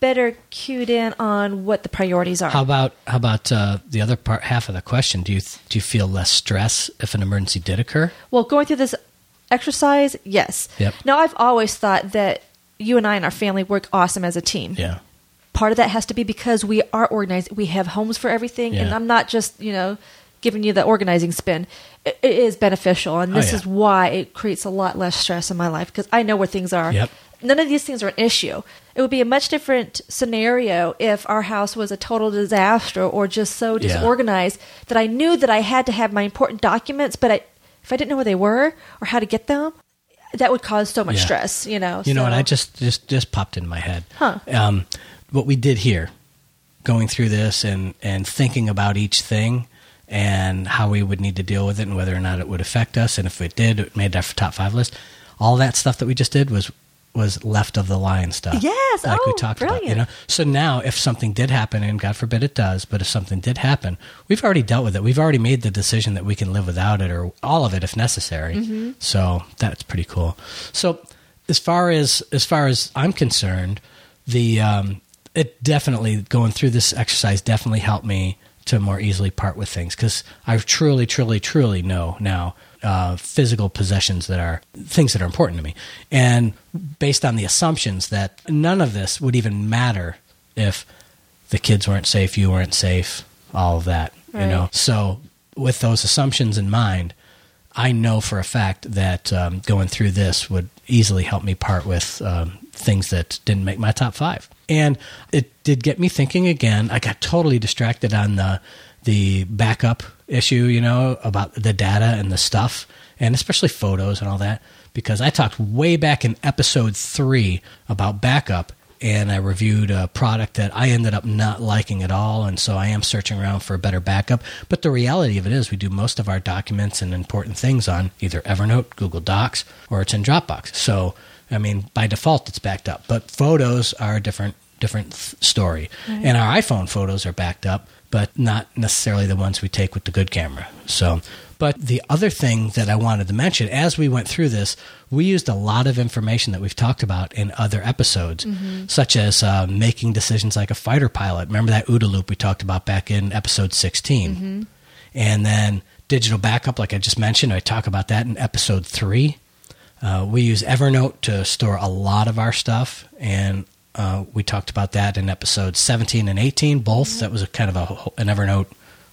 better cued in on what the priorities are. How about how about uh, the other part half of the question? Do you do you feel less stress if an emergency did occur? Well, going through this exercise, yes. Yep. Now, I've always thought that you and I and our family work awesome as a team. Yeah. Part of that has to be because we are organized. We have homes for everything, and I'm not just you know giving you the organizing spin. It, it is beneficial, and Oh, this yeah. is why it creates a lot less stress in my life because I know where things are. Yep. None of these things are an issue. It would be a much different scenario if our house was a total disaster or just so Yeah. disorganized that I knew that I had to have my important documents, but I, if I didn't know where they were or how to get them, that would cause so much Yeah. stress. You know. You know, so- and I just just just popped in my head. Huh. Um, what we did here, going through this and and thinking about each thing and how we would need to deal with it and whether or not it would affect us, and if it did, it made our top five list. All that stuff that we just did was was left of the line stuff. Yes. like we Oh, talked about. You know, so now if something did happen, and God forbid it does, but if something did happen, we've already dealt with it. We've already made the decision that we can live without it or all of it if necessary. Mm-hmm. So that's pretty cool. So as far as as far as I'm concerned, the um, it definitely going through this exercise definitely helped me to more easily part with things because I truly, truly, truly know now uh, physical possessions that are things that are important to me, and based on the assumptions that none of this would even matter if the kids weren't safe, you weren't safe, all of that. You know, so with those assumptions in mind, I know for a fact that um, going through this would easily help me part with um, things that didn't make my top five. And it did get me thinking again. I got totally distracted on the the backup issue, you know, about the data and the stuff, and especially photos and all that, because I talked way back in episode three about backup and I reviewed a product that I ended up not liking at all, and so I am searching around for a better backup. But the reality of it is, we do most of our documents and important things on either Evernote, Google Docs, or it's in Dropbox. So, I mean, by default, it's backed up. But photos are a different different th- story, and our iPhone photos are backed up, but not necessarily the ones we take with the good camera. So. But the other thing that I wanted to mention as we went through this, we used a lot of information that we've talked about in other episodes, such as uh, making decisions like a fighter pilot. Remember that OODA loop we talked about back in episode 16? And then digital backup, like I just mentioned, I talk about that in episode three. Uh, we use Evernote to store a lot of our stuff, and uh, we talked about that in episodes 17 and 18, both. That was a kind of a, an Evernote,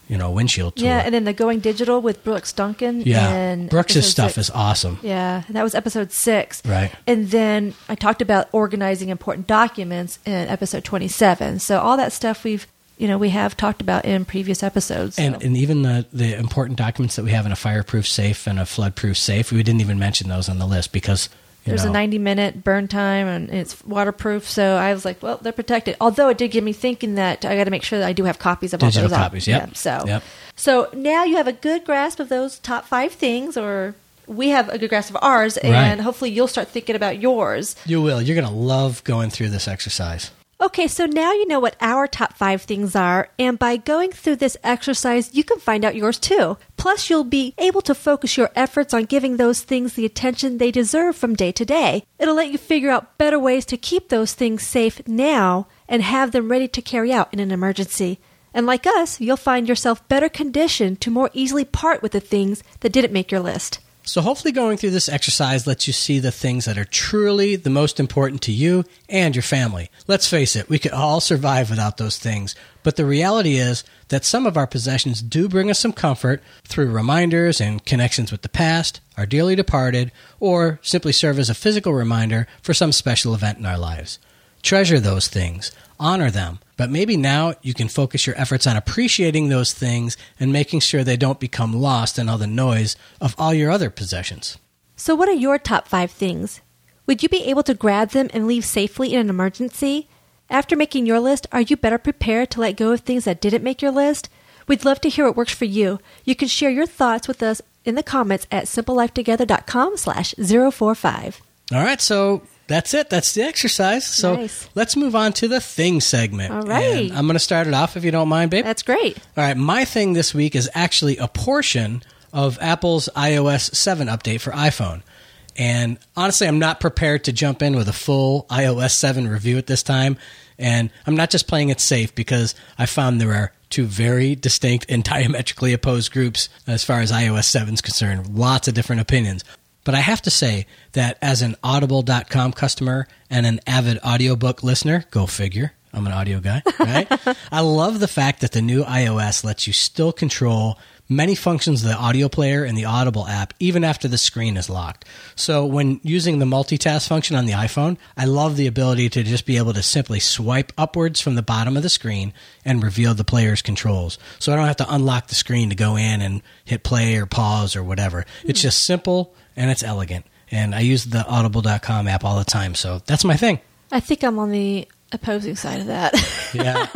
you know, windshield tour. Yeah, and then the Going Digital with Brooks Duncan. Yeah, in Brooks' stuff six. is awesome. Yeah, and that was episode six. Right. And then I talked about organizing important documents in episode 27. So all that stuff we've, you know, we have talked about in previous episodes. And, so. and even the, the important documents that we have in a fireproof safe and a flood-proof safe, we didn't even mention those on the list because you There's know, a 90 minute burn time and it's waterproof. So I was like, well, they're protected. Although it did get me thinking that I got to make sure that I do have copies of Digital all those copies, yep. Yeah, so, Yep. so now you have a good grasp of those top five things, or we have a good grasp of ours, and Right. hopefully you'll start thinking about yours. you will. You're going to love going through this exercise. Okay, so now you know what our top five things are, and by going through this exercise, you can find out yours too. Plus, you'll be able to focus your efforts on giving those things the attention they deserve from day to day. It'll let you figure out better ways to keep those things safe now and have them ready to carry out in an emergency. And like us, you'll find yourself better conditioned to more easily part with the things that didn't make your list. So, hopefully, going through this exercise lets you see the things that are truly the most important to you and your family. Let's face it, we could all survive without those things. But the reality is that some of our possessions do bring us some comfort through reminders and connections with the past, our dearly departed, or simply serve as a physical reminder for some special event in our lives. Treasure those things, honor them, but maybe now you can focus your efforts on appreciating those things and making sure they don't become lost in all the noise of all your other possessions. So, what are your top five things? Would you be able to grab them and leave safely in an emergency? After making your list, are you better prepared to let go of things that didn't make your list? We'd love to hear what works for you. You can share your thoughts with us in the comments at simplelifetogether.com slash 045. All right, so that's it. That's the exercise. So Nice. let's move on to the thing segment. All right. And I'm going to start it off if you don't mind, babe. That's great. All right, my thing this week is actually a portion of Apple's iOS 7 update for iPhone. And honestly, I'm not prepared to jump in with a full iOS 7 review at this time. And I'm not just playing it safe because I found there are two very distinct and diametrically opposed groups as far as iOS 7 is concerned. Lots of different opinions. But I have to say that as an audible.com customer and an avid audiobook listener, go figure. I'm an audio guy, right? I love the fact that the new iOS lets you still control many functions of the audio player and the Audible app even after the screen is locked. So when using the multitask function on the iPhone, I love the ability to just be able to simply swipe upwards from the bottom of the screen and reveal the player's controls. So I don't have to unlock the screen to go in and hit play or pause or whatever. It's just simple and it's elegant. And I use the audible.com app all the time. So that's my thing. I think I'm on the opposing side of that. Yeah.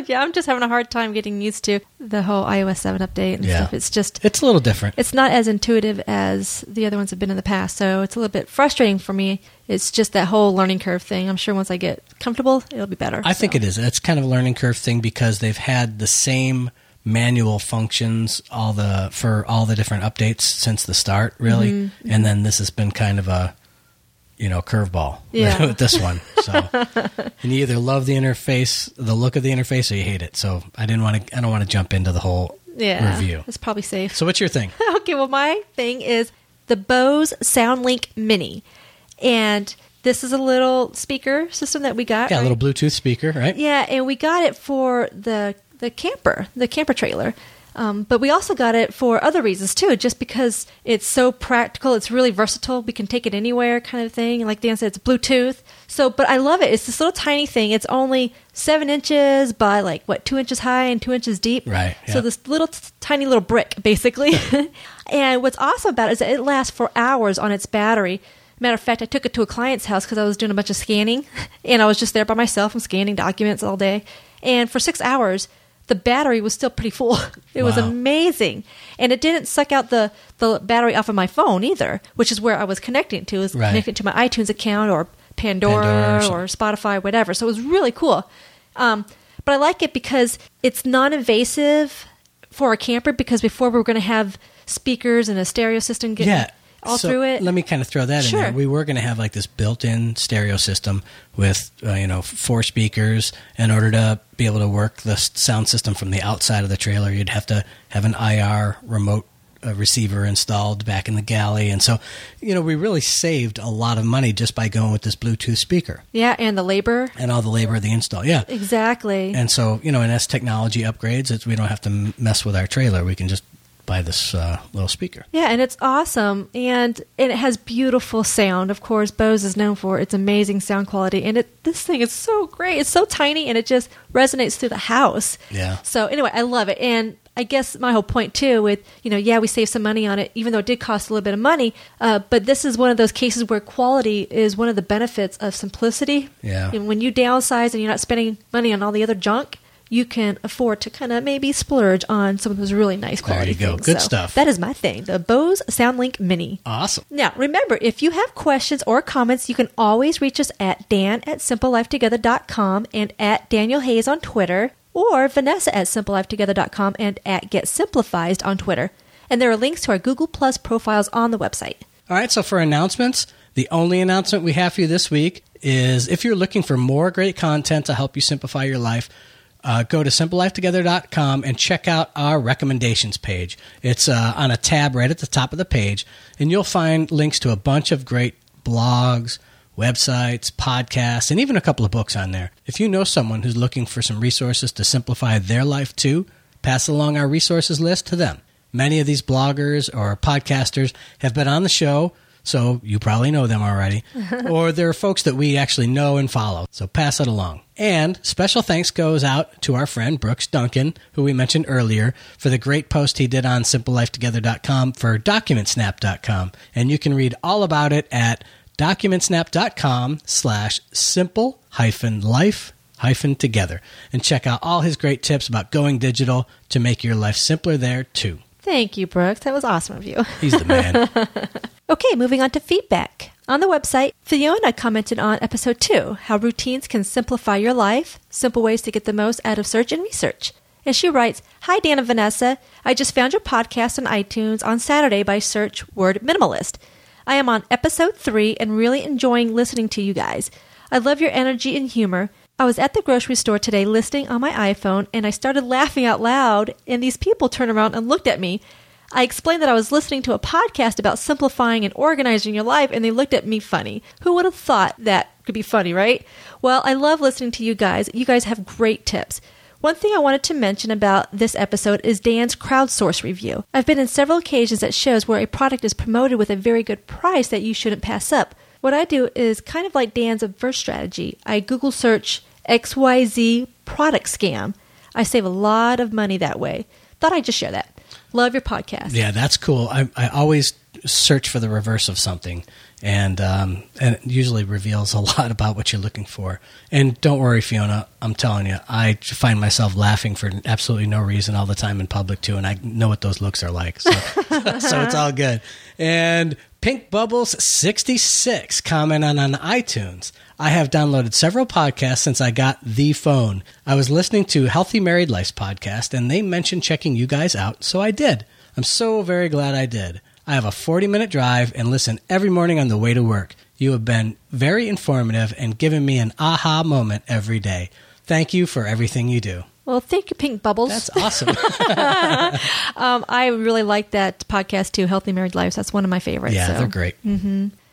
yeah, I'm just having a hard time getting used to the whole iOS 7 update and Yeah. stuff. It's just it's a little different. it's not as intuitive as the other ones have been in the past. So it's a little bit frustrating for me. It's just that whole learning curve thing. I'm sure once I get comfortable, it'll be better. I think it is. It's kind of a learning curve thing because they've had the same manual functions all the for all the different updates since the start, really. Mm-hmm, And then this has been kind of a you know curveball Yeah. with this one. So and you either love the interface, the look of the interface, or you hate it. So I didn't want to. I don't want to jump into the whole yeah, review. It's probably safe. So what's your thing? okay, well, my thing is the Bose SoundLink Mini, and this is a little speaker system that we got. Yeah, a little Bluetooth speaker, right? Yeah, and we got it for the the camper, the camper trailer. Um, but we also got it for other reasons too, just because it's so practical. It's really versatile. We can take it anywhere, kind of thing. And like Dan said, it's Bluetooth. So, but I love it. It's this little tiny thing. It's only seven inches by like what two inches high and two inches deep. Right, So this little t- tiny little brick, basically. and what's awesome about it is that it lasts for hours on its battery. Matter of fact, I took it to a client's house because I was doing a bunch of scanning, and I was just there by myself. I'm scanning documents all day, and for six hours, the battery was still pretty full. It was amazing, and it didn't suck out the the battery off of my phone either, which is where I was connecting to. It was Right. connecting to my iTunes account or Pandora, Pandora or or. Spotify, whatever. So it was really cool. Um, but I like it because it's non-invasive for a camper. Because before we were going to have speakers and a stereo system getting yeah. All So through it. Let me kind of throw that in Sure. there. We were going to have like this built-in stereo system with uh, you know four speakers. In order to be able to work the sound system from the outside of the trailer, you'd have to have an IR remote uh, receiver installed back in the galley, and so you know we really saved a lot of money just by going with this Bluetooth speaker yeah, and the labor. and all the labor of the install. Yeah. Exactly. And so, you know, and as technology upgrades, it's, we don't have to mess with our trailer. We can just buy this uh, little speaker. Yeah, and it's awesome, and, and it has beautiful sound. Of course, Bose is known for its amazing sound quality, and it this thing is so great. It's so tiny, and it just resonates through the house. Yeah. So anyway, I love it, and I guess my whole point too, with you know, yeah, we saved some money on it, even though it did cost a little bit of money. Uh, but this is one of those cases where quality is one of the benefits of simplicity. Yeah. And when you downsize and you're not spending money on all the other junk. You can afford to kind of maybe splurge on some of those really nice There quality you go. things. Good So stuff. That is my thing. The Bose SoundLink Mini. Awesome. Now, remember, if you have questions or comments, you can always reach us at Dan at simplelifetogether.com and at Daniel Hayes on Twitter, or Vanessa at simplelifetogether.com and at Get Simplified on Twitter. And there are links to our Google Plus profiles on the website. All right, so for announcements, the only announcement we have for you this week is if you're looking for more great content to help you simplify your life, uh, go to simplelifetogether.com and check out our recommendations page. It's uh, on a tab right at the top of the page, and you'll find links to a bunch of great blogs, websites, podcasts, and even a couple of books on there. If you know someone who's looking for some resources to simplify their life too, pass along our resources list to them. Many of these bloggers or podcasters have been on the show, so you probably know them already. or they're folks that we actually know and follow, so pass it along. And special thanks goes out to our friend Brooks Duncan, who we mentioned earlier, for the great post he did on simplelifetogether.com for documentsnap.com. And you can read all about it at documentsnap.com slash simple hyphen life hyphen together and check out all his great tips about going digital to make your life simpler there too. Thank you, Brooks. That was awesome of you. He's the man. Okay, moving on to feedback. On the website, Fiona commented on episode 2 how routines can simplify your life, simple ways to get the most out of search and research. And she writes Hi, Dan and Vanessa. I just found your podcast on iTunes on Saturday by search word minimalist. I am on episode 3 and really enjoying listening to you guys. I love your energy and humor. I was at the grocery store today listening on my iPhone and I started laughing out loud, and these people turned around and looked at me. I explained that I was listening to a podcast about simplifying and organizing your life, and they looked at me funny. Who would have thought that could be funny, right? Well, I love listening to you guys. You guys have great tips. One thing I wanted to mention about this episode is Dan's crowdsource review. I've been in several occasions at shows where a product is promoted with a very good price that you shouldn't pass up. What I do is kind of like Dan's first strategy. I Google search XYZ product scam. I save a lot of money that way. Thought I'd just share that. Love your podcast. yeah, that's cool. I, I always search for the reverse of something, and um, and it usually reveals a lot about what you're looking for. And don't worry, Fiona. I'm telling you, I find myself laughing for absolutely no reason all the time in public too, and I know what those looks are like. So, so it's all good. And Pink Bubbles 66 commented on iTunes. I have downloaded several podcasts since I got the phone. I was listening to Healthy Married Life's podcast, and they mentioned checking you guys out, so I did. I'm so very glad I did. I have a 40 minute drive and listen every morning on the way to work. You have been very informative and given me an aha moment every day. Thank you for everything you do. Well, thank you, Pink Bubbles. That's awesome. um, I really like that podcast too, Healthy Married Lives. That's one of my favorites. yeah, so. they're great.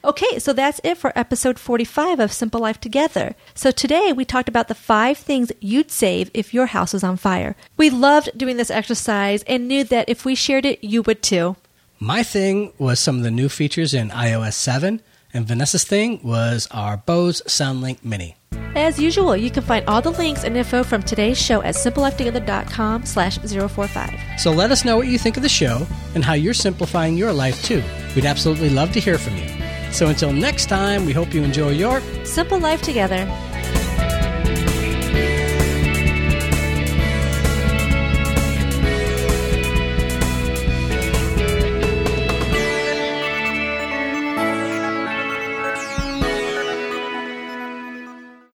Okay, so that's it for episode 45 of Simple Life Together. So today we talked about the five things you'd save if your house was on fire. We loved doing this exercise and knew that if we shared it, you would too. My thing was some of the new features in iOS 7, and Vanessa's thing was our Bose SoundLink Mini. As usual, you can find all the links and info from today's show at simplelifetogether.com slash 045. So let us know what you think of the show and how you're simplifying your life too. We'd absolutely love to hear from you. So until next time, we hope you enjoy your Simple Life Together.